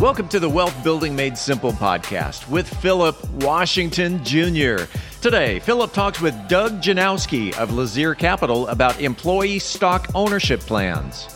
Welcome to the Wealth Building Made Simple podcast with Phillip Washington Jr. Today, Phillip talks with Doug Janowski of Lazear Capital about employee stock ownership plans.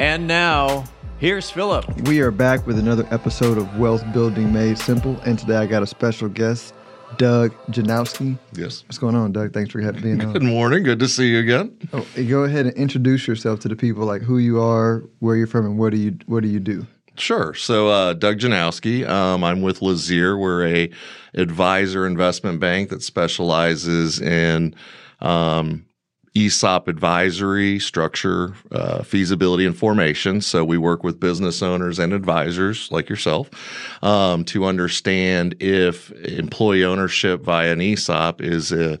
And now, here's Phillip. We are back with another episode of Wealth Building Made Simple, and today I got a special guest, Doug Janowski. Yes. What's going on, Doug? Thanks for having being Good morning. Good to see you again. Oh, go ahead and introduce yourself to the people, like who you are, where you're from, and what do you what do you do? Sure. So, uh, Doug Janowski. Um, I'm with Lazear. We're a advisor investment bank that specializes in um, ESOP advisory, structure, uh, feasibility, and formation. So we work with business owners and advisors like yourself um, to understand if employee ownership via an ESOP is a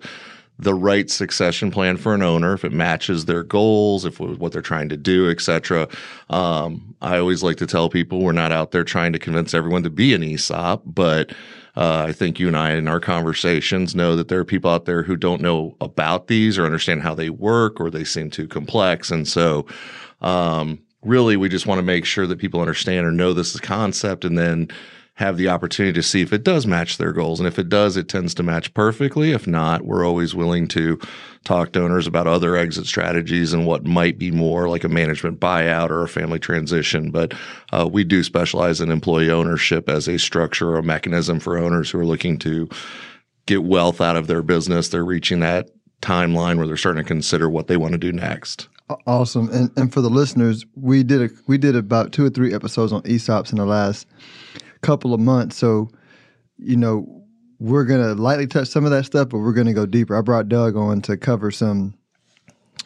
the right succession plan for an owner if it matches their goals if what they're trying to do etc um, i always like to tell people we're not out there trying to convince everyone to be an esop but uh, i think you and i in our conversations know that there are people out there who don't know about these or understand how they work or they seem too complex. And so um, really we just want to make sure that people understand or know this concept and then have the opportunity to see if it does match their goals. And if it does, it tends to match perfectly. If not, we're always willing to talk to owners about other exit strategies and what might be more like a management buyout or a family transition. But uh, we do specialize in employee ownership as a structure or a mechanism for owners who are looking to get wealth out of their business. They're reaching that timeline where they're starting to consider what they want to do next. Awesome. And and for the listeners, we did a we did about two or three episodes on ESOPs in the last couple of months. So, you know, we're gonna lightly touch some of that stuff, but we're gonna go deeper. I brought Doug on to cover some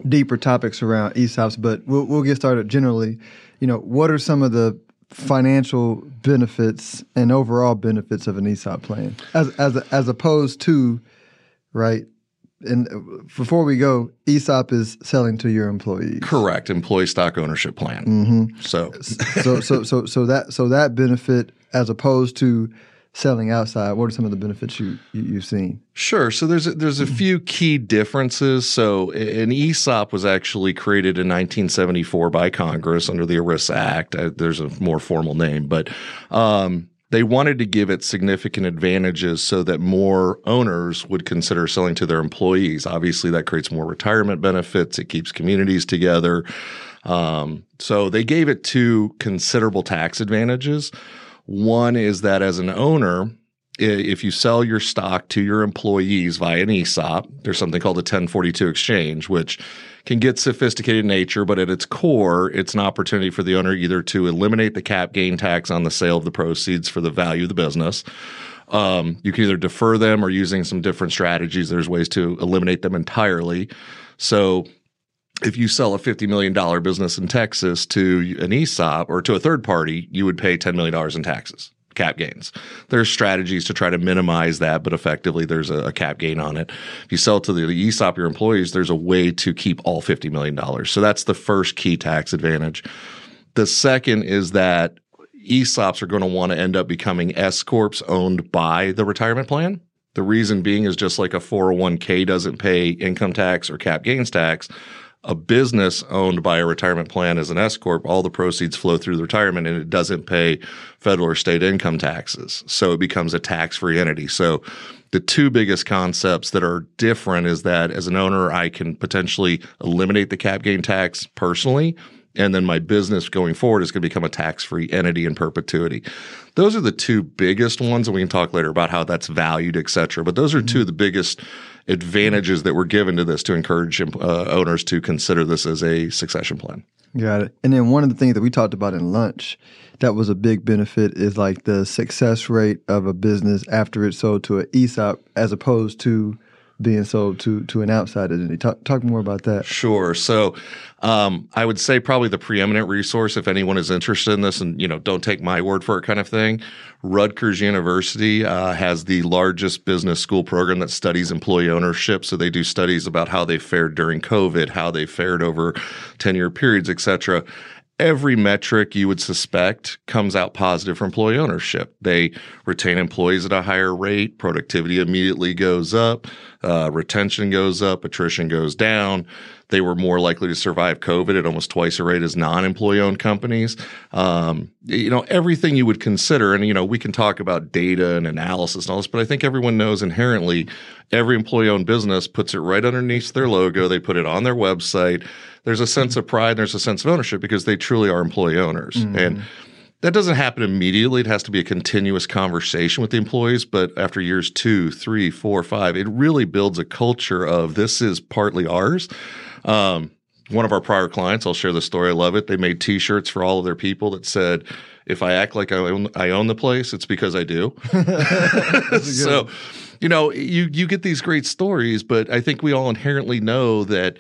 deeper topics around ESOPs, but we'll we'll get started generally. You know, what are some of the financial benefits and overall benefits of an ESOP plan, as as as opposed to, right? And before we go, ESOP is selling to your employees. Correct. Employee stock ownership plan. Mm-hmm. So, so so so so that so that benefit as opposed to selling outside. What are some of the benefits you, you have seen? Sure. So there's a, there's a few key differences. So an ESOP was actually created in 1974 by Congress under the ERISA Act. Uh, there's a more formal name, but um, they wanted to give it significant advantages so that more owners would consider selling to their employees. Obviously, that creates more retirement benefits. It keeps communities together. Um, so they gave it two considerable tax advantages. One is that as an owner, if you sell your stock to your employees via an ESOP, there's something called a 1042 exchange, which can get sophisticated in nature, but at its core, it's an opportunity for the owner either to eliminate the cap gain tax on the sale of the proceeds for the value of the business. Um, you can either defer them or using some different strategies, there's ways to eliminate them entirely. So if you sell a $50 million business in Texas to an ESOP or to a third party, you would pay $10 million in taxes, cap gains. There's strategies to try to minimize that, but effectively there's a, a cap gain on it. If you sell to the ESOP, your employees, there's a way to keep all $50 million. So that's the first key tax advantage. The second is that ESOPs are going to want to end up becoming S Corps owned by the retirement plan. The reason being is just like a 401k doesn't pay income tax or cap gains tax a business owned by a retirement plan as an S corp, all the proceeds flow through the retirement and it doesn't pay federal or state income taxes. So it becomes a tax free entity. So the two biggest concepts that are different is that as an owner, I can potentially eliminate the cap gain tax personally. And then my business going forward is going to become a tax free entity in perpetuity. Those are the two biggest ones. And we can talk later about how that's valued, et cetera. But those are two of the biggest advantages that were given to this to encourage uh, owners to consider this as a succession plan. Got it. And then one of the things that we talked about in lunch that was a big benefit is like the success rate of a business after it's sold to an ESOP as opposed to being sold to to an outside entity. Talk talk more about that. Sure. So, um, I would say probably the preeminent resource if anyone is interested in this, and you know, don't take my word for it, kind of thing. Rutgers University uh, has the largest business school program that studies employee ownership. So they do studies about how they fared during COVID, how they fared over ten year periods, et cetera every metric you would suspect comes out positive for employee ownership. They retain employees at a higher rate, productivity immediately goes up, uh, retention goes up, attrition goes down. They were more likely to survive COVID at almost twice the rate as non-employee owned companies. Um, you know, everything you would consider, and you know, we can talk about data and analysis and all this, but I think everyone knows inherently every employee owned business puts it right underneath their logo. They put it on their website. There's a sense of pride, there's a sense of ownership because they truly are employee owners. Mm-hmm. And that doesn't happen immediately. It has to be a continuous conversation with the employees. But after years two, three, four, five, it really builds a culture of this is partly ours. Um, one of our prior clients, I'll share the story. I love it. They made T-shirts for all of their people that said, "If I act like I own, I own the place, it's because I do." so, you know, you you get these great stories, but I think we all inherently know that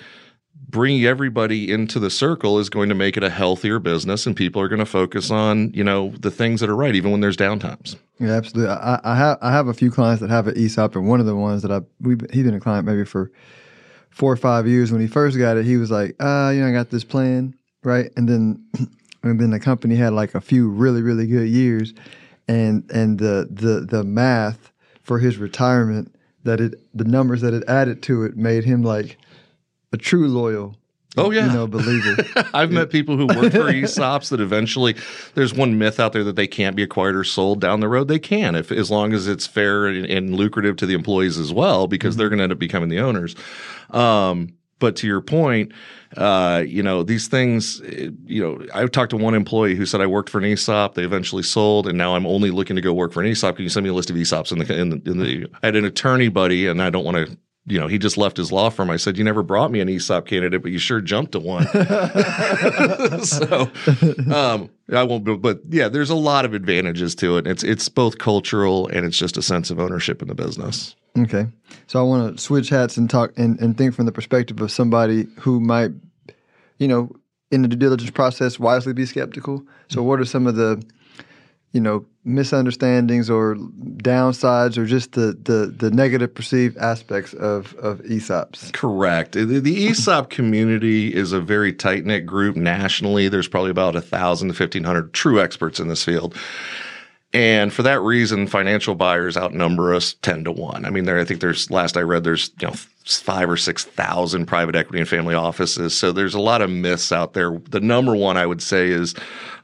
bringing everybody into the circle is going to make it a healthier business, and people are going to focus on you know the things that are right, even when there's downtimes. Yeah, absolutely. I, I have I have a few clients that have an ESOP, and one of the ones that I we he's been a client maybe for four or five years. When he first got it, he was like, "Ah, uh, you know, I got this plan, right?" And then, and then the company had like a few really, really good years, and and the the the math for his retirement that it the numbers that it added to it made him like a true loyal Oh yeah, you know, believer. I've met people who work for ESOPs that eventually. There's one myth out there that they can't be acquired or sold down the road. They can, if as long as it's fair and, and lucrative to the employees as well, because mm-hmm. they're going to end up becoming the owners. Um, but to your point, uh, you know, these things, you know, I talked to one employee who said I worked for an ESOP. They eventually sold, and now I'm only looking to go work for an ESOP. Can you send me a list of ESOPs in the in the, in the I had an attorney buddy, and I don't want to you know, he just left his law firm. I said, You never brought me an ESOP candidate, but you sure jumped to one. so um, I won't, but yeah, there's a lot of advantages to it. It's, it's both cultural and it's just a sense of ownership in the business. Okay. So I want to switch hats and talk and, and think from the perspective of somebody who might, you know, in the due diligence process, wisely be skeptical. So, what are some of the you know misunderstandings or downsides or just the the, the negative perceived aspects of of ESOPs. Correct. The, the ESOP community is a very tight knit group nationally. There's probably about a thousand to fifteen hundred true experts in this field. And for that reason, financial buyers outnumber us 10 to 1. I mean, there, I think there's, last I read, there's, you know, five or 6,000 private equity and family offices. So there's a lot of myths out there. The number one I would say is,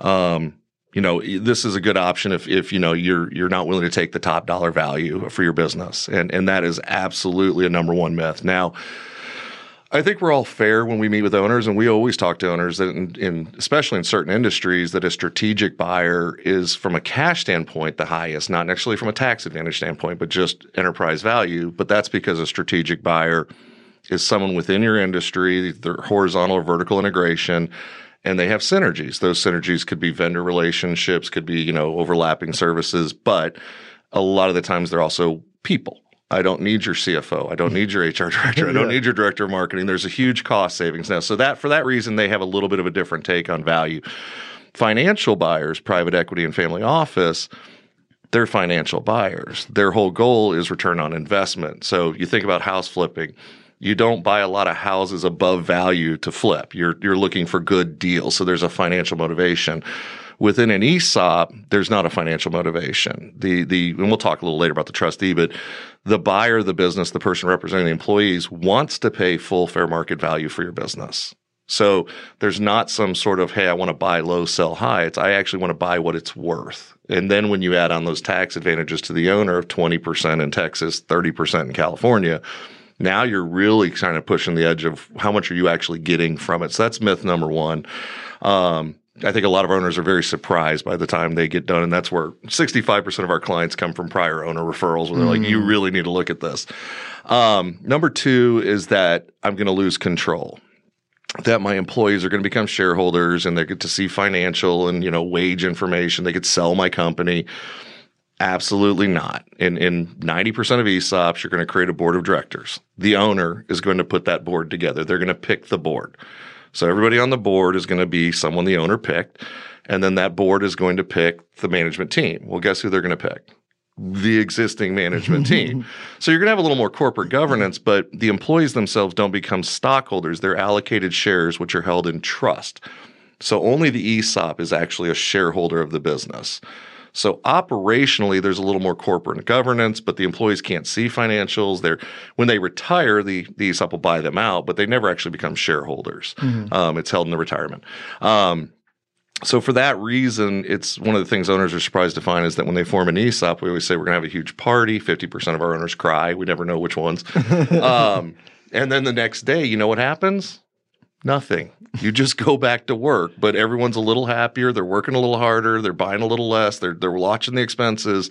um, you know this is a good option if if you know you're you're not willing to take the top dollar value for your business and and that is absolutely a number one myth now I think we're all fair when we meet with owners, and we always talk to owners in, especially in certain industries, that a strategic buyer is, from a cash standpoint, the highest, not necessarily from a tax advantage standpoint, but just enterprise value. But that's because a strategic buyer is someone within your industry, their horizontal or vertical integration, and they have synergies. Those synergies could be vendor relationships, could be, you know, overlapping services, but a lot of the times they're also people. I don't need your CFO. I don't need your HR director. I don't yeah. need your director of marketing. There's a huge cost savings now. So that for that reason they have a little bit of a different take on value. Financial buyers, private equity and family office, they're financial buyers. Their whole goal is return on investment. So you think about house flipping you don't buy a lot of houses above value to flip. You're you're looking for good deals. So there's a financial motivation. Within an ESOP, there's not a financial motivation. The the and we'll talk a little later about the trustee, but the buyer of the business, the person representing the employees, wants to pay full fair market value for your business. So there's not some sort of, hey, I want to buy low, sell high. It's I actually want to buy what it's worth. And then when you add on those tax advantages to the owner of 20% in Texas, 30% in California, now you're really kind of pushing the edge of how much are you actually getting from it. So that's myth number one. Um, I think a lot of owners are very surprised by the time they get done. And that's where 65% of our clients come from prior owner referrals where they're mm. like, you mm. really need to look at this. Um, number two is that I'm going to lose control that my employees are going to become shareholders and they get to see financial and you know wage information they could sell my company Absolutely not. In in 90% of ESOPs, you're going to create a board of directors. The owner is going to put that board together. They're going to pick the board. So everybody on the board is going to be someone the owner picked, and then that board is going to pick the management team. Well, guess who they're going to pick? The existing management team. So you're going to have a little more corporate governance, but the employees themselves don't become stockholders. They're allocated shares, which are held in trust. So only the ESOP is actually a shareholder of the business. So operationally, there's a little more corporate governance, but the employees can't see financials. They're when they retire, the, the ESOP will buy them out, but they never actually become shareholders. Mm-hmm. Um, it's held in the retirement. Um, so for that reason, it's one of the things owners are surprised to find is that when they form an ESOP, we always say we're going to have a huge party. Fifty percent of our owners cry. We never know which ones. um, and then the next day, you know what happens? Nothing. You just go back to work, but everyone's a little happier. They're working a little harder. They're buying a little less. They're they're watching the expenses.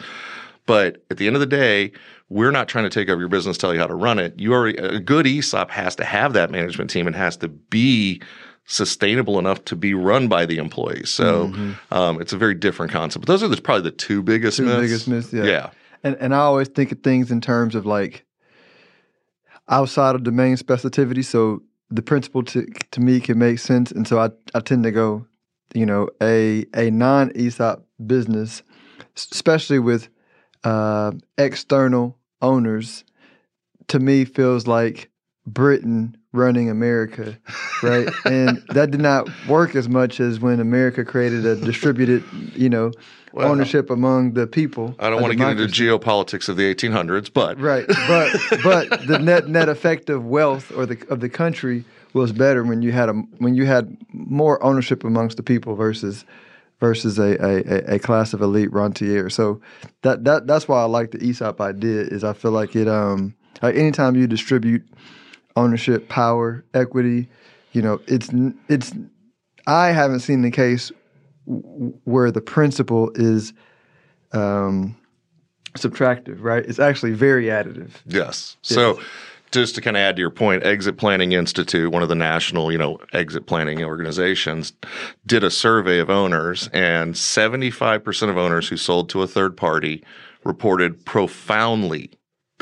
But at the end of the day, we're not trying to take over your business, tell you how to run it. You are a good ESOP has to have that management team and has to be sustainable enough to be run by the employees. So mm-hmm. um, it's a very different concept. But those are the, probably the two biggest two myths. biggest myths. Yeah. yeah. And and I always think of things in terms of like outside of domain specificity. So the principle to to me can make sense, and so I I tend to go, you know, a a non ESOP business, especially with uh, external owners, to me feels like Britain running America, right? and that did not work as much as when America created a distributed, you know, well, ownership among the people. I don't want to get into geopolitics of the 1800s, but right, but but the net net effect of wealth or the of the country was better when you had a when you had more ownership amongst the people versus versus a, a, a class of elite rentier. So that that that's why I like the ESOP idea is I feel like it um like anytime you distribute ownership, power, equity, you know, it's it's I haven't seen the case where the principle is um, subtractive, right? It's actually very additive. Yes. yes. So just to kind of add to your point, Exit Planning Institute, one of the national, you know, exit planning organizations, did a survey of owners, and 75% of owners who sold to a third party reported profoundly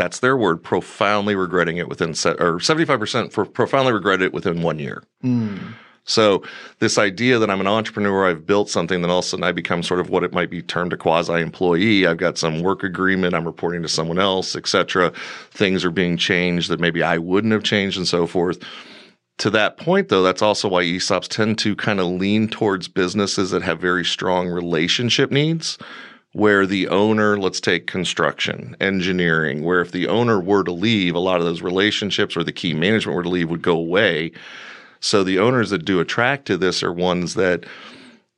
that's their word profoundly regretting it within se- or 75% for profoundly regret it within one year. Mm. so this idea that i'm an entrepreneur i've built something then all of a sudden i become sort of what it might be termed a quasi employee i've got some work agreement i'm reporting to someone else etc things are being changed that maybe i wouldn't have changed and so forth. To that point though that's also why esops tend to kind of lean towards businesses that have very strong relationship needs where the owner, let's take construction, engineering, where if the owner were to leave, a lot of those relationships or the key management were to leave would go away. So the owners that do attract to this are ones that,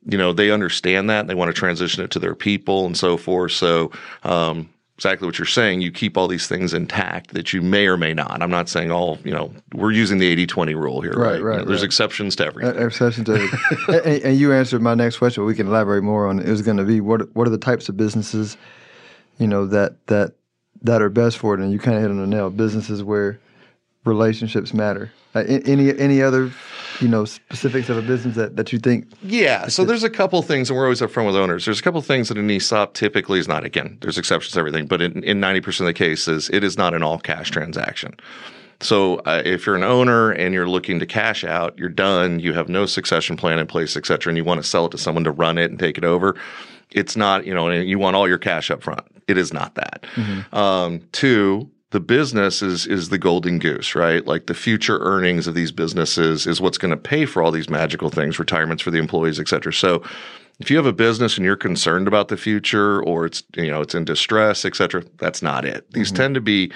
you know, they understand that they want to transition it to their people and so forth. So, um, exactly what you're saying. You keep all these things intact that you may or may not. I'm not saying all, you know, we're using the 80 20 rule here, right? right? right you know, there's right. exceptions to everything. Uh, exceptions to everything. and, and, you answered my next question. We can elaborate more on it. It was going to be what what are the types of businesses, you know, that that that are best for it? And you kind of hit on the nail. Businesses where relationships matter. Uh, any any other you know specifics of a business that, that you think yeah so there's a couple things and we're always upfront with owners. There's a couple things that an esop typically is not again there's exceptions to everything but in, in 90% of the cases it is not an all cash transaction. So uh, if you're an owner and you're looking to cash out you're done you have no succession plan in place et cetera and you want to sell it to someone to run it and take it over it's not you know you want all your cash up front it is not that. Mm-hmm. um, two the business is is the golden goose, right? Like the future earnings of these businesses is what's going to pay for all these magical things, retirements for the employees, et cetera. So if you have a business and you're concerned about the future or it's you know it's in distress, et cetera, that's not it. These mm-hmm. tend to be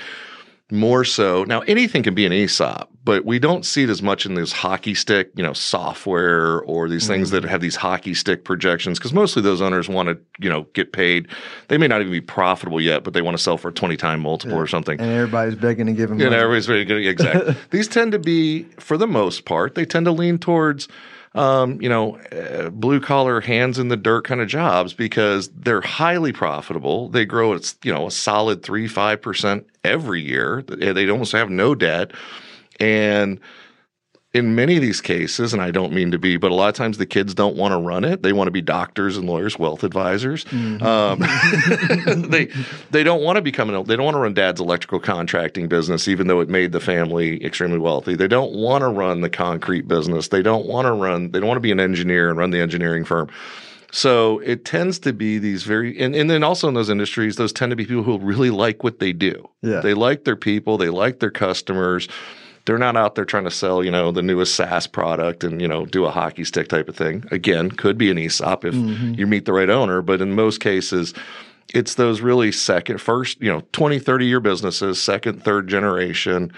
more so now anything can be an ESOP, but we don't see it as much in this hockey stick, you know, software or these mm-hmm. things that mm. have these hockey stick projections because mostly those owners want to, you know, get paid. They may not even be profitable yet, but they want to sell for a 20 time multiple yeah. or something. And everybody's begging to give them. Yeah, and everybody's very good. Exactly. these tend to be, for the most part, they tend to lean towards um, you know, uh, blue collar, hands in the dirt kind of jobs because they're highly profitable. They grow at you know a solid three five percent every year. They almost have no debt, and in many of these cases, and I don't mean to be, but a lot of times the kids don't want to run it. They want to be doctors and lawyers, wealth advisors. Mm-hmm. Um, they they don't want to become an, they don't want to run dad's electrical contracting business, even though it made the family extremely wealthy. They don't want to run the concrete business. They don't want to run. They don't want to be an engineer and run the engineering firm. So it tends to be these very, and, and then also in those industries, those tend to be people who really like what they do. Yeah. They like their people, they like their customers they're not out there trying to sell, you know, the newest SaaS product and, you know, do a hockey stick type of thing. Again, could be an ESOP if mm-hmm. you meet the right owner, but in most cases, it's those really second, first, you know, 20, 30 year businesses, second, third generation.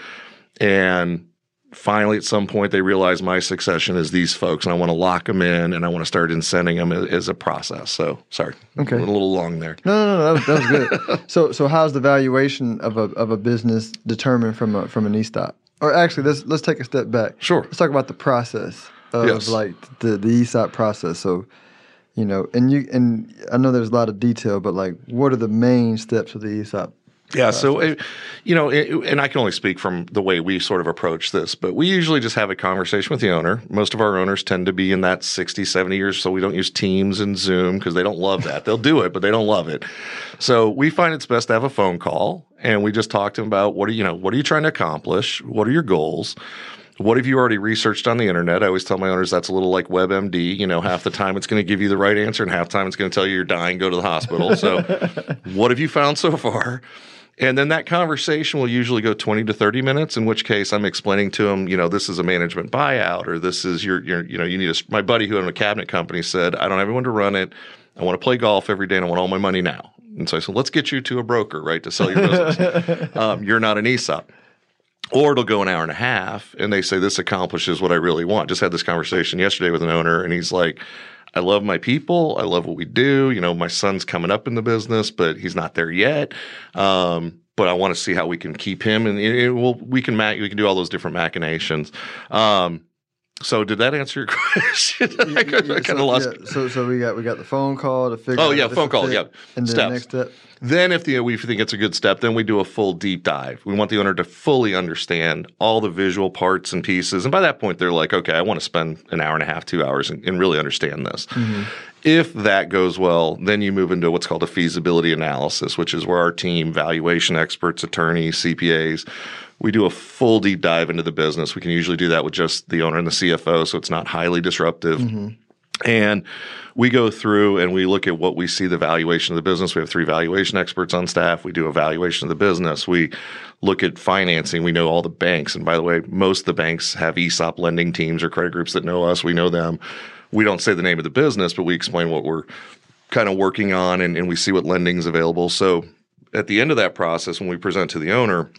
And finally, at some point, they realize my succession is these folks, and I want to lock them in, and I want to start incenting them as a process. So, sorry, okay, a little long there. No, no, no, that was, that was good. so, so how's the valuation of a of a business determined from a from an ESOP? Or actually, let's let's take a step back. Sure. Let's talk about the process of yes. like the the ESOP process. So, you know, and you and I know there's a lot of detail, but like, what are the main steps of the ESOP yeah. So, it, you know, it, and I can only speak from the way we sort of approach this, but we usually just have a conversation with the owner. Most of our owners tend to be in that 60, 70 years. So we don't use Teams and Zoom because they don't love that. They'll do it, but they don't love it. So we find it's best to have a phone call and we just talk to them about what are, you know, what are you trying to accomplish? What are your goals? What have you already researched on the internet? I always tell my owners that's a little like WebMD. You know, half the time it's going to give you the right answer, and half the time it's going to tell you you're dying, go to the hospital. So, what have you found so far? And then that conversation will usually go 20 to 30 minutes, in which case I'm explaining to them, you know, this is a management buyout or this is your, your you know, you need a, my buddy who owned a cabinet company said, I don't have anyone to run it. I want to play golf every day and I want all my money now. And so I said, let's get you to a broker, right, to sell your business. um, you're not an ESOP. Or it'll go an hour and a half and they say, this accomplishes what I really want. Just had this conversation yesterday with an owner and he's like, I love my people. I love what we do. You know, my son's coming up in the business, but he's not there yet. Um, but I want to see how we can keep him, and it, it will, we can we can do all those different machinations. Um, so did that answer your question? I, kind of so, lost. Yeah, so so we got we got the phone call to figure. Out Oh yeah, phone call. Yeah, and then Steps. next step. Then, if the, we think it's a good step, then we do a full deep dive. We want the owner to fully understand all the visual parts and pieces. And by that point, they're like, okay, I want to spend an hour and a half, two hours and, and really understand this. Mm-hmm. If that goes well, then you move into what's called a feasibility analysis, which is where our team, valuation experts, attorneys, CPAs, we do a full deep dive into the business. We can usually do that with just the owner and the CFO, so it's not highly disruptive. Mm-hmm. And we go through and we look at what we see the valuation of the business. We have three valuation experts on staff. We do a valuation of the business. We look at financing. We know all the banks. And by the way, most of the banks have ESOP lending teams or credit groups that know us. We know them. We don't say the name of the business, but we explain what we're kind of working on and, and we see what lending is available. So at the end of that process, when we present to the owner,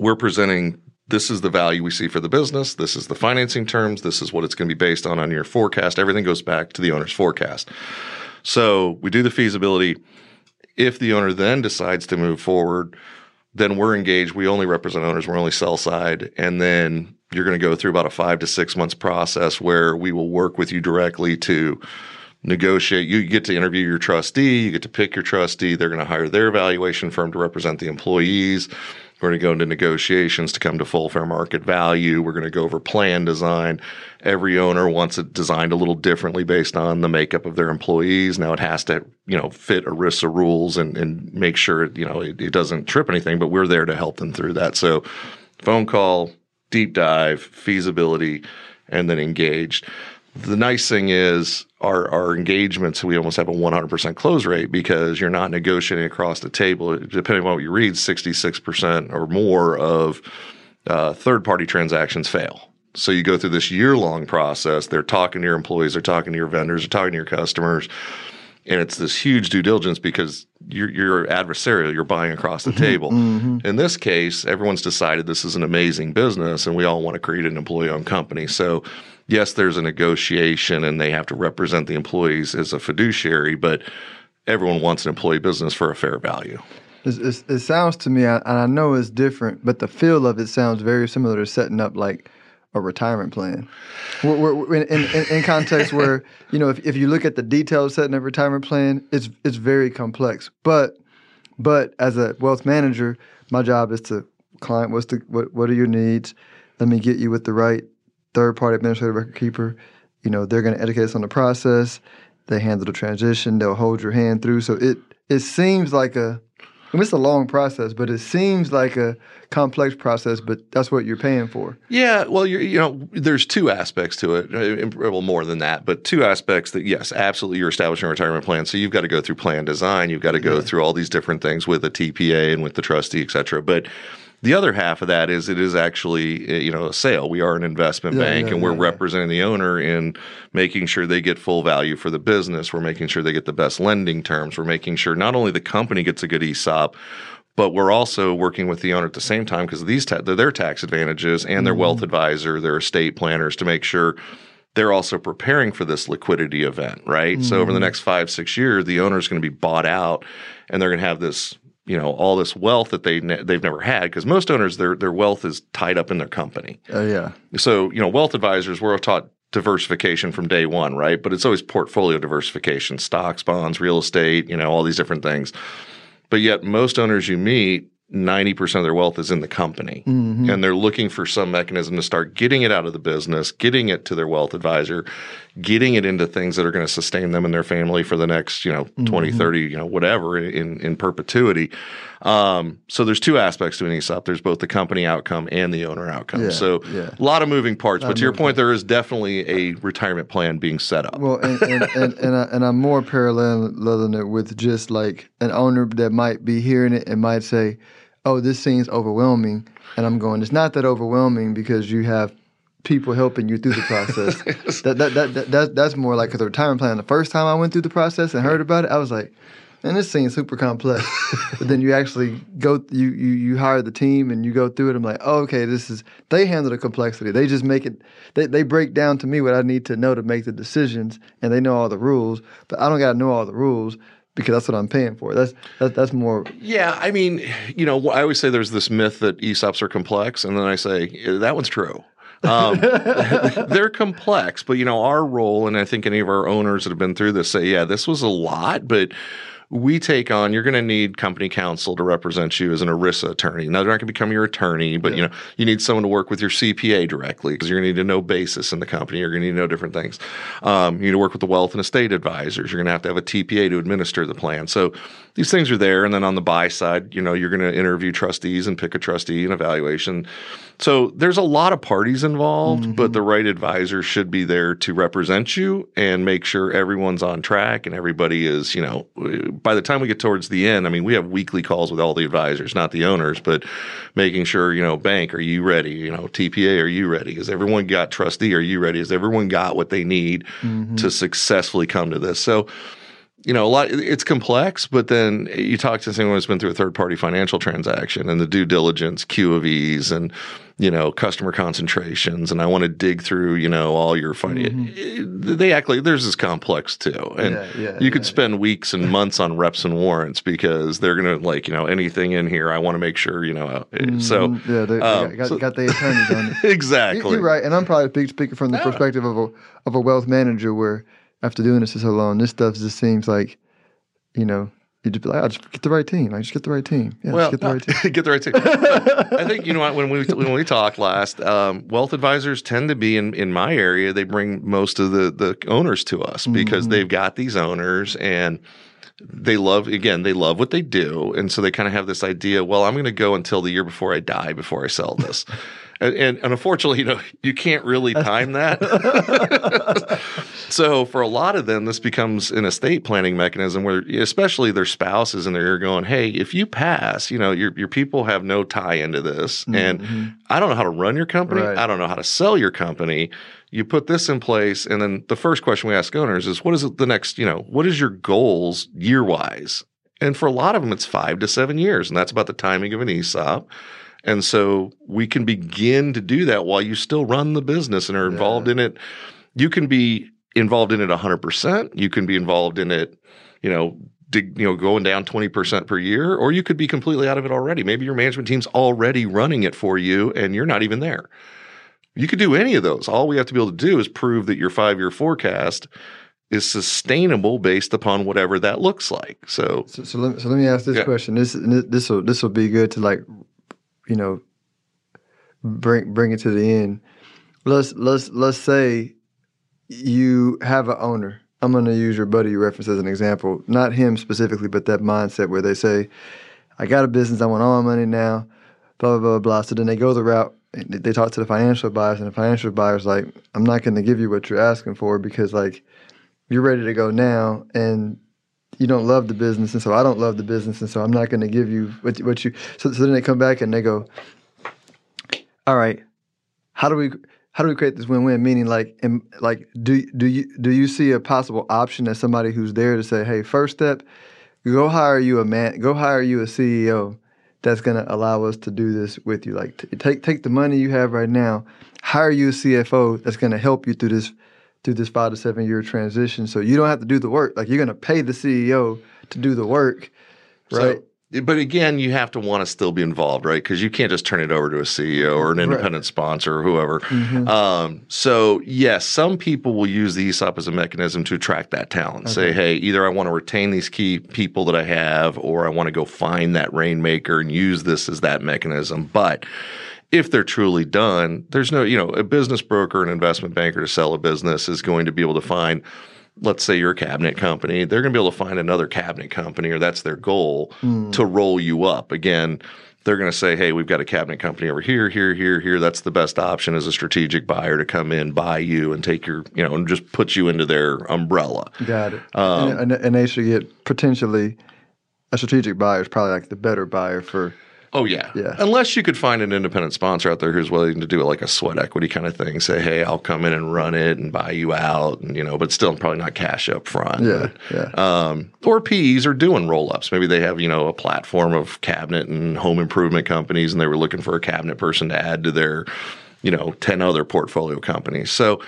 we're presenting this is the value we see for the business. This is the financing terms. This is what it's going to be based on on your forecast. Everything goes back to the owner's forecast. So we do the feasibility. If the owner then decides to move forward, then we're engaged. We only represent owners. We're only sell side. And then you're going to go through about a five to six months process where we will work with you directly to negotiate. You get to interview your trustee. You get to pick your trustee. They're going to hire their valuation firm to represent the employees. We're going to go into negotiations to come to full fair market value. We're going to go over plan design. Every owner wants it designed a little differently based on the makeup of their employees. Now it has to, you know, fit ERISA rules and, and make sure, you know, it, it doesn't trip anything, but we're there to help them through that. So phone call, deep dive, feasibility, and then engaged. The nice thing is our, our engagements, we almost have a 100% close rate because you're not negotiating across the table. Depending on what you read, 66% or more of uh, third party transactions fail. So you go through this year long process. They're talking to your employees, they're talking to your vendors, they're talking to your customers. And it's this huge due diligence because you're, you're adversarial. You're buying across the mm-hmm, table. Mm-hmm. In this case, everyone's decided this is an amazing business, and we all want to create an employee-owned company. So yes, there's a negotiation and they have to represent the employees as a fiduciary, but everyone wants an employee business for a fair value. It sounds to me, and I know it's different, but the feel of it sounds very similar to setting up like a retirement plan. We're, we're, in, in, in, context where you know if, if you look at the details setting a retirement plan, it's it's very complex. But but as a wealth manager, my job is to client what's the what what are your needs? Let me get you with the right third party administrative record keeper. You know, they're going to educate us on the process. They handle the transition. They'll hold your hand through. So it it seems like a I mean, it's a long process, but it seems like a complex process. But that's what you're paying for. Yeah, well, you're, you know, there's two aspects to it. Uh, well, more than that, but two aspects that yes, absolutely, you're establishing a retirement plan. So you've got to go through plan design. You've got to go yeah. through all these different things with a TPA and with the trustee, et cetera. But the other half of that is it is actually eh, you know a sale. We are an investment yeah, bank, yeah, and we're representing the owner in making sure they get full value for the business. We're making sure they get the best lending terms. We're making sure not only the company gets a good ESOP, but we're also working with the owner at the same time because these ta- their tax advantages and their mm-hmm. wealth advisor, their estate planners to make sure they're also preparing for this liquidity event, right? Mm-hmm. So over the mm-hmm. next five six years, the owner is going to be bought out, and they're going to have this you know all this wealth that they ne- they've never had because most owners their their wealth is tied up in their company. Oh uh, yeah. So you know wealth advisors we're taught diversification from day one, right? But it's always portfolio diversification, stocks, bonds, real estate, you know all these different things. But yet most owners you meet 90% of their wealth is in the company. Mm-hmm. And they're looking for some mechanism to start getting it out of the business, getting it to their wealth advisor, getting it into things that are going to sustain them and their family for the next, you know, mm-hmm. 20, 30, you know, whatever in, in perpetuity. Um, so there's two aspects to an ESOP. There's both the company outcome and the owner outcome. Yeah, so yeah. a lot of moving parts. But to your point, there is definitely a retirement plan being set up. Well, and, and, and, and, I, and I'm more paralleling it with just like an owner that might be hearing it and might say, oh, this seems overwhelming. And I'm going, it's not that overwhelming because you have people helping you through the process. that, that, that, that, that, that's more like a retirement plan. The first time I went through the process and heard about it, I was like, and this seems super complex. but then you actually go, you, you you hire the team and you go through it. I'm like, oh, okay, this is they handle the complexity. They just make it. They they break down to me what I need to know to make the decisions, and they know all the rules. But I don't got to know all the rules because that's what I'm paying for. That's that, that's more. Yeah, I mean, you know, I always say there's this myth that ESOPs are complex, and then I say that one's true. um, they're complex, but you know, our role, and I think any of our owners that have been through this say, yeah, this was a lot, but we take on you're going to need company counsel to represent you as an ERISA attorney. Now they're not going to become your attorney, but yeah. you know you need someone to work with your CPA directly because you're going to need to know basis in the company. You're going to need to know different things. Um, you need to work with the wealth and estate advisors. You're going to have to have a TPA to administer the plan. So these things are there. And then on the buy side, you know you're going to interview trustees and pick a trustee and evaluation. So there's a lot of parties involved, mm-hmm. but the right advisor should be there to represent you and make sure everyone's on track and everybody is, you know, by the time we get towards the end, I mean, we have weekly calls with all the advisors, not the owners, but making sure, you know, bank, are you ready? You know, TPA, are you ready? Has everyone got trustee? Are you ready? Has everyone got what they need mm-hmm. to successfully come to this? So, you know, a lot. It's complex, but then you talk to someone who's been through a third party financial transaction and the due diligence, Q of E's, and you know, customer concentrations, and I want to dig through, you know, all your finance. Mm-hmm. They act like there's this complex too, and yeah, yeah, you could spend weeks and months on reps and warrants because they're gonna like, you know, anything in here. I want to make sure, you know. Mm-hmm. So yeah, they, um, got, so, got, the attorneys on it exactly. You're right, and I'm probably speaking from the perspective of a of a wealth manager where after doing this for so long, this stuff just seems like, you know, you just be like, I just get the right team. I just get the right team. Yeah, well, get the right team. get the right team. I think you know what when we when we talked last, um, wealth advisors tend to be in in my area. They bring most of the the owners to us because mm-hmm. they've got these owners and they love again they love what they do and so they kind of have this idea well i'm going to go until the year before i die before i sell this and, and, and, unfortunately, you know, you can't really time that. so for a lot of them, this becomes an estate planning mechanism where, especially their spouses and they're going, "Hey, if you pass, you know, your your people have no tie into this, mm-hmm. and I don't know how to run your company. Right. I don't know how to sell your company." You put this in place, and then the first question we ask owners is, "What is the next? You know, what is your goals year wise?" And for a lot of them, it's five to seven years, and that's about the timing of an ESOP. And so we can begin to do that while you still run the business and are involved yeah. in it. You can be involved in it 100%. You can be involved in it, you know, you know, going down 20% per year, or you could be completely out of it already. Maybe your management team's already running it for you and you're not even there. You could do any of those. All we have to be able to do is prove that your five year forecast is sustainable based upon whatever that looks like. So, so, so, let, so let me ask this yeah. question. This this will this will be good to like you know, bring bring it to the end. let's let's let's say you have an owner. I'm going to use your buddy reference as an example, not him specifically, but that mindset where they say, "I got a business, I want all my money now," blah blah blah blah. So then they go the route. They talk to the financial buyers, and the financial buyers like, "I'm not going to give you what you're asking for because like you're ready to go now, and you don't love the business, and so I don't love the business, and so I'm not going to give you what, what you." So, so then they come back and they go, "All right, how do we?" how do we create this win-win? Meaning, like, in, like, do do you do you see a possible option as somebody who's there to say, hey, first step, go hire you a man, go hire you a CEO that's going to allow us to do this with you. Like, t- take take the money you have right now, hire you a CFO that's going to help you through this through this five to seven year transition. So you don't have to do the work. Like, you're going to pay the CEO to do the work, right? So, but again, you have to want to still be involved, right? Because you can't just turn it over to a CEO or an independent right. sponsor or whoever. Mm-hmm. Um, so, yes, some people will use the ESOP as a mechanism to attract that talent. Okay. Say, hey, either I want to retain these key people that I have, or I want to go find that rainmaker and use this as that mechanism. But if they're truly done, there's no, you know, a business broker, an investment banker to sell a business is going to be able to find let's say you're a cabinet company, they're going to be able to find another cabinet company, or that's their goal mm. to roll you up. Again, they're going to say, hey, we've got a cabinet company over here, here, here, here. That's the best option as a strategic buyer to come in, buy you, and take your, you know, and just put you into their umbrella. Got it. Um, and, and, they should get potentially a strategic buyer is probably like the better buyer for Oh yeah. Yeah. Unless you could find an independent sponsor out there who's willing to do it like a sweat equity kind of thing. Say, hey, I'll come in and run it and buy you out, and you know, but still probably not cash up front. Yeah. But, yeah. Um, or PEs are doing roll ups. Maybe they have you know a platform of cabinet and home improvement companies, and they were looking for a cabinet person to add to their, you know, ten other portfolio companies. So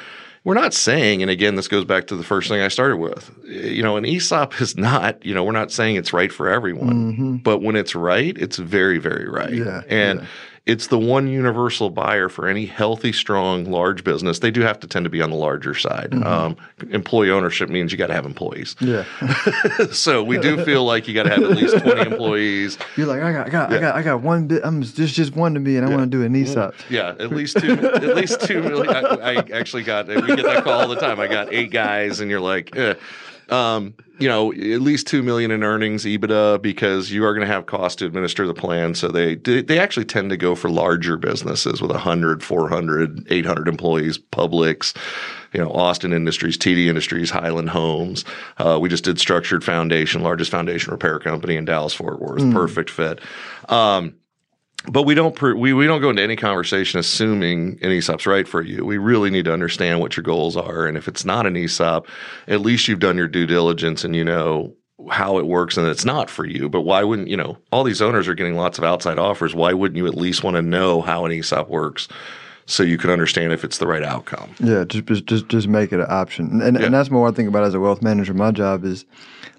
we're not saying, and again, this goes back to the first thing I started with. You know, an ESOP is not, you know, we're not saying it's right for everyone, mm-hmm. but when it's right, it's very, very right. Yeah, and yeah. It's the one universal buyer for any healthy, strong, large business. They do have to tend to be on the larger side. Mm-hmm. Um, employee ownership means you got to have employees. Yeah. so we do feel like you got to have at least twenty employees. You're like, I got, I got, yeah. I got, I got one bit. I'm just, just one to me, and I yeah. want to do an ESOP. Yeah, at least two, at least two million. I, I actually got. We get that call all the time. I got eight guys, and you're like. Eh. Um, you know, at least two million in earnings EBITDA because you are going to have cost to administer the plan. So they they actually tend to go for larger businesses with 100, 400, 800 employees, Publix, you know, Austin Industries, TD Industries, Highland Homes. Uh, we just did Structured Foundation, largest foundation repair company in Dallas Fort Worth. Mm. Perfect fit. Um, but we don't we, we don't go into any conversation assuming an ESOP's right for you. We really need to understand what your goals are, and if it's not an ESOP, at least you've done your due diligence and you know how it works and it's not for you. But why wouldn't you know? All these owners are getting lots of outside offers. Why wouldn't you at least want to know how an ESOP works? So you can understand if it's the right outcome. Yeah, just just just make it an option, and yeah. and that's more I think about as a wealth manager. My job is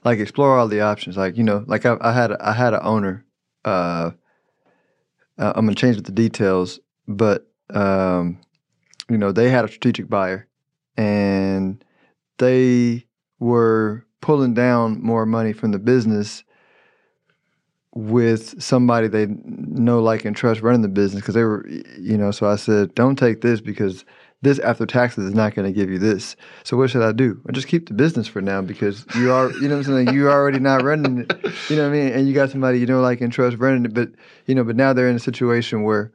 like explore all the options. Like you know, like I, I had I had an owner. Uh, uh, I'm going to change with the details, but um, you know they had a strategic buyer, and they were pulling down more money from the business with somebody they know, like, and trust running the business because they were, you know. So I said, don't take this because this after taxes is not going to give you this. So what should I do? I just keep the business for now because you are, you know what I'm saying? You're already not running it. You know what I mean? And you got somebody you know like and trust running it, but you know, but now they're in a situation where,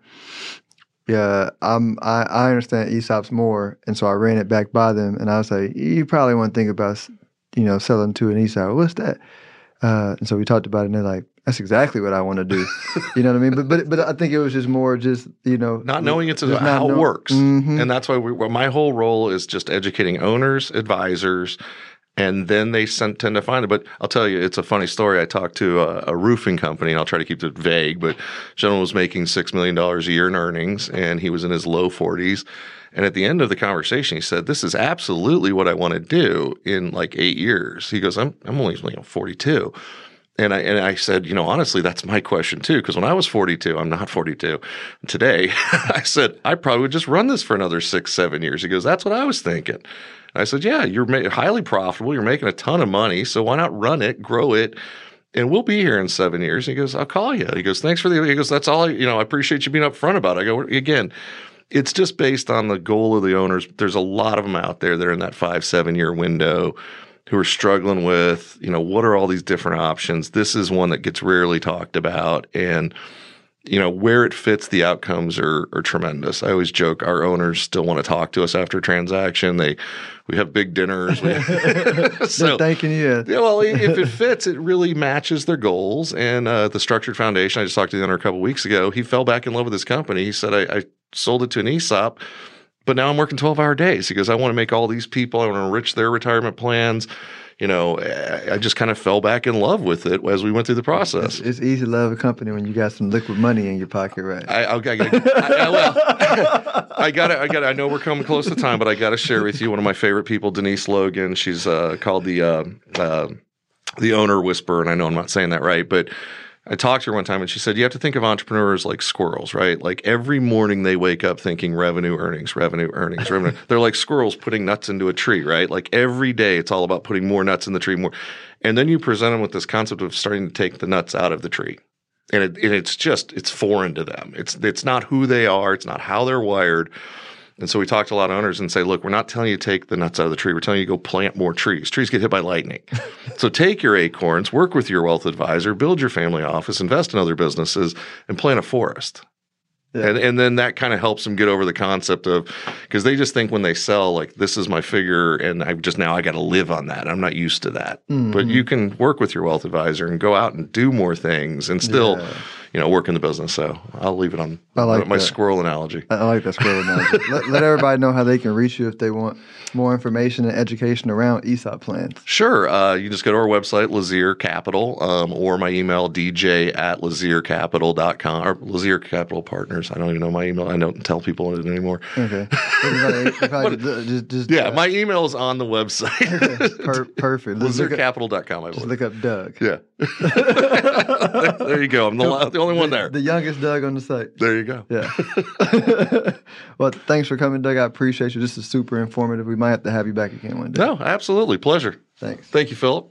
yeah, I'm I, I understand ESOPs more, and so I ran it back by them, and I was like, you probably want to think about, you know, selling to an ESOP. What's that? Uh, and so we talked about it, and they're like, that's exactly what I want to do. you know what I mean? But but but I think it was just more just you know not knowing it's how know- it works, mm-hmm. and that's why we, well, my whole role is just educating owners, advisors, and then they sent, tend to find it. But I'll tell you, it's a funny story. I talked to a, a roofing company, and I'll try to keep it vague. But gentleman was making six million dollars a year in earnings, and he was in his low forties. And at the end of the conversation, he said, "This is absolutely what I want to do in like eight years." He goes, "I'm I'm only you know 42." And I and I said, you know, honestly, that's my question too. Because when I was 42, I'm not 42 today. I said I probably would just run this for another six, seven years. He goes, that's what I was thinking. I said, yeah, you're ma- highly profitable. You're making a ton of money, so why not run it, grow it, and we'll be here in seven years. he goes, I'll call you. He goes, thanks for the. He goes, that's all. I, you know, I appreciate you being upfront about. it. I go again it's just based on the goal of the owners. There's a lot of them out there that are in that five, seven year window who are struggling with, you know, what are all these different options? This is one that gets rarely talked about. And, you know, where it fits, the outcomes are, are tremendous. I always joke our owners still want to talk to us after a transaction. They, we have big dinners. We, so, thanking you. Yeah, well, if it fits, it really matches their goals. And uh, the Structured Foundation, I just talked to the owner a couple weeks ago. He fell back in love with his company. He said, I, I sold it to an ESOP but now I'm working 12 hour days because I want to make all these people, I want to enrich their retirement plans. You know, I just kind of fell back in love with it as we went through the process. It's, it's easy to love a company when you got some liquid money in your pocket, right? I, I, I, I well, I got it. I got I know we're coming close to time, but I got to share with you one of my favorite people, Denise Logan. She's uh, called the uh, uh, the owner whisperer, and I know I'm not saying that right, but I talked to her one time and she said, You have to think of entrepreneurs like squirrels, right? Like every morning they wake up thinking revenue, earnings, revenue, earnings, revenue. They're like squirrels putting nuts into a tree, right? Like every day it's all about putting more nuts in the tree, more. And then you present them with this concept of starting to take the nuts out of the tree. And, it, and it's just, it's foreign to them. It's, it's not who they are, it's not how they're wired. And so we talked to a lot of owners and say, look, we're not telling you to take the nuts out of the tree. We're telling you to go plant more trees. Trees get hit by lightning. so take your acorns, work with your wealth advisor, build your family office, invest in other businesses, and plant a forest. Yeah. And and then that kind of helps them get over the concept of because they just think when they sell like this is my figure and I just now I got to live on that. I'm not used to that. Mm-hmm. But you can work with your wealth advisor and go out and do more things and still yeah you know, work in the business. So I'll leave it on I like my that. squirrel analogy. I like that squirrel analogy. let, let, everybody know how they can reach you if they want more information and education around ESOP plans. Sure. Uh, you just go to our website, Lazear Capital, um, or my email, dj at lazearcapital.com or Lazear Capital Partners. I don't even know my email. I don't tell people it anymore. Okay. just, just, yeah, uh, my email is on the website. per- perfect. LazearCapital.com. I just look up Doug. Yeah. There you go. I'm the, the only one there. The youngest Doug on the site. There you go. Yeah. well, thanks for coming, Doug. I appreciate you. This is super informative. We might have to have you back again one day. No, absolutely. Pleasure. Thanks. Thank you, Phillip.